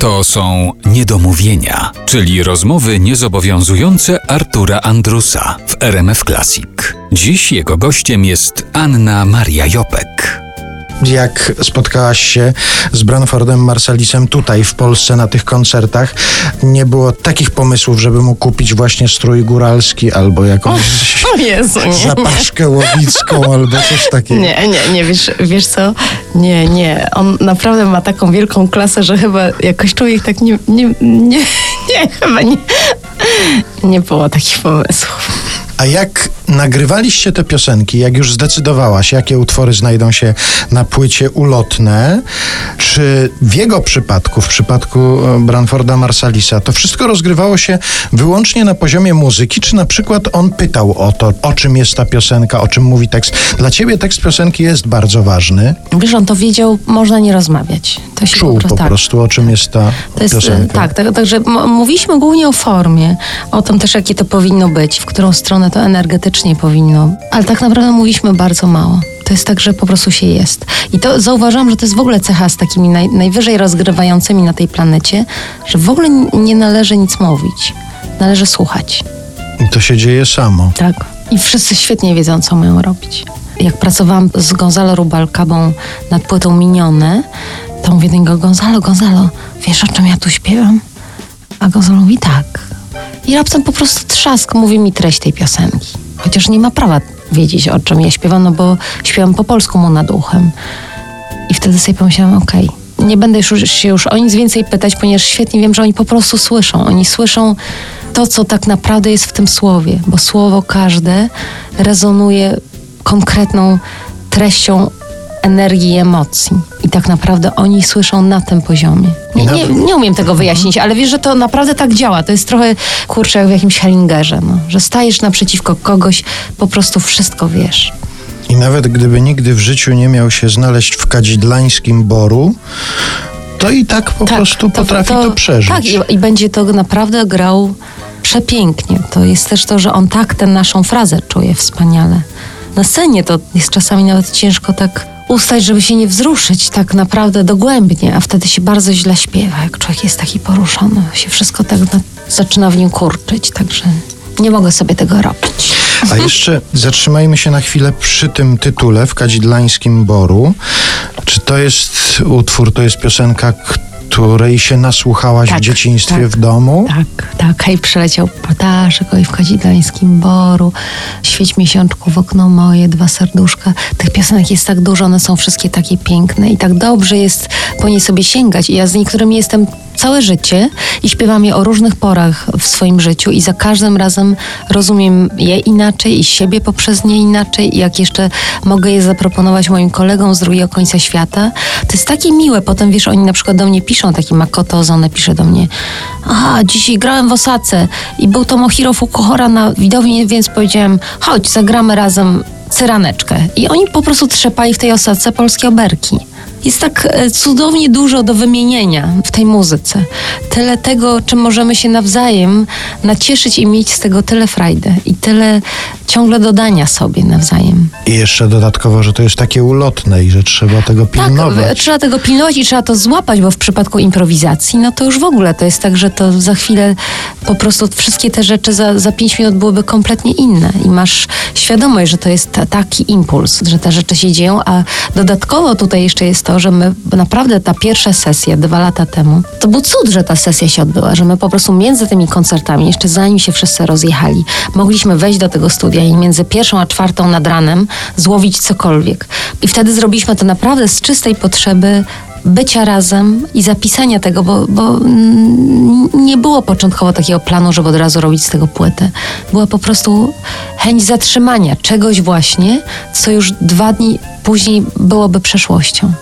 To są niedomówienia, czyli rozmowy niezobowiązujące Artura Andrusa w RMF Classic. Dziś jego gościem jest Anna Maria Jopek jak spotkałaś się z Branfordem Marsalisem tutaj w Polsce na tych koncertach, nie było takich pomysłów, żeby mu kupić właśnie strój góralski albo jakąś o Jezu, nie, zapaszkę łowicką albo coś takiego. Nie, nie, nie, wiesz, wiesz co? Nie, nie. On naprawdę ma taką wielką klasę, że chyba jakoś człowiek tak nie, nie, nie, nie chyba nie, nie było takich pomysłów. A jak nagrywaliście te piosenki, jak już zdecydowałaś, jakie utwory znajdą się na płycie ulotne, czy w jego przypadku, w przypadku e, Branforda Marsalisa, to wszystko rozgrywało się wyłącznie na poziomie muzyki, czy na przykład on pytał o to, o czym jest ta piosenka, o czym mówi tekst? Dla ciebie tekst piosenki jest bardzo ważny. Wiesz, on to wiedział, można nie rozmawiać. To się Czuł po prostu, po prostu tak. o czym jest ta to jest, piosenka. Tak, tak, także mówiliśmy głównie o formie, o tym też, jakie to powinno być, w którą stronę to energetycznie powinno. Ale tak naprawdę mówiliśmy bardzo mało. To jest tak, że po prostu się jest. I to zauważam, że to jest w ogóle cecha z takimi naj, najwyżej rozgrywającymi na tej planecie, że w ogóle nie należy nic mówić. Należy słuchać. I to się dzieje samo. Tak. I wszyscy świetnie wiedzą, co mają robić. Jak pracowałam z Gonzalo Rubalcabą nad płytą Minione, to mówię do niego, Gonzalo, Gonzalo, wiesz o czym ja tu śpiewam? A Gonzalo mówi tak. I raptem po prostu trzask mówi mi treść tej piosenki. Chociaż nie ma prawa wiedzieć, o czym ja śpiewam, no bo śpiewam po polsku mu nad uchem. I wtedy sobie pomyślałam, okej, okay, nie będę już, się już o nic więcej pytać, ponieważ świetnie wiem, że oni po prostu słyszą. Oni słyszą to, co tak naprawdę jest w tym słowie, bo słowo każde rezonuje konkretną treścią energii i emocji. I tak naprawdę oni słyszą na tym poziomie. Nie, nie, nie, umiem tego wyjaśnić, ale wiesz, że to naprawdę tak działa. To jest trochę, kurczę, jak w jakimś Hellingerze, no. że stajesz naprzeciwko kogoś, po prostu wszystko wiesz. I nawet gdyby nigdy w życiu nie miał się znaleźć w kadzidlańskim boru, to i tak po tak, prostu to, potrafi to, to przeżyć. Tak, i, i będzie to naprawdę grał przepięknie. To jest też to, że on tak tę naszą frazę czuje wspaniale. Na scenie to jest czasami nawet ciężko tak ustać, żeby się nie wzruszyć tak naprawdę dogłębnie, a wtedy się bardzo źle śpiewa, jak człowiek jest taki poruszony, się wszystko tak na, zaczyna w nim kurczyć, także nie mogę sobie tego robić. A jeszcze zatrzymajmy się na chwilę przy tym tytule w Kadzidlańskim Boru. Czy to jest utwór, to jest piosenka, której się nasłuchałaś tak, w dzieciństwie tak, w domu? Tak, tak. Hej, przeleciał ptaszek, oj w Kadzidlańskim Boru, świeć miesiączku w okno moje, dwa serduszka. Tych piosenek jest tak dużo, one są wszystkie takie piękne i tak dobrze jest po nie sobie sięgać. I ja z niektórymi jestem całe życie i śpiewam je o różnych porach w swoim życiu i za każdym razem rozumiem je inaczej i siebie poprzez nie inaczej i jak jeszcze mogę je zaproponować moim kolegom z drugiego końca świata, to jest takie miłe. Potem wiesz, oni na przykład do mnie piszą, taki Makoto Ozone pisze do mnie aha, dzisiaj grałem w Osace i był to Mohiro Fukuhara na widowni, więc powiedziałem, chodź, zagramy razem cyraneczkę. I oni po prostu trzepali w tej osace polskie oberki. Jest tak e, cudownie dużo do wymienienia w tej muzyce. Tyle tego, czym możemy się nawzajem nacieszyć i mieć z tego tyle frajdy i tyle ciągle dodania sobie nawzajem. I jeszcze dodatkowo, że to jest takie ulotne i że trzeba tego tak, pilnować. Tak, trzeba tego pilnować i trzeba to złapać, bo w przypadku improwizacji, no to już w ogóle to jest tak, że to za chwilę po prostu wszystkie te rzeczy za, za pięć minut byłyby kompletnie inne i masz świadomość, że to jest ta, taki impuls, że te rzeczy się dzieją, a dodatkowo tutaj jeszcze jest to, że my naprawdę ta pierwsza sesja dwa lata temu, to był cud, że ta sesja się odbyła, że my po prostu między tymi koncertami, jeszcze zanim się wszyscy rozjechali, mogliśmy wejść do tego studia i między pierwszą a czwartą nad ranem złowić cokolwiek. I wtedy zrobiliśmy to naprawdę z czystej potrzeby bycia razem i zapisania tego, bo, bo nie było początkowo takiego planu, żeby od razu robić z tego płytę. Była po prostu chęć zatrzymania czegoś właśnie, co już dwa dni później byłoby przeszłością.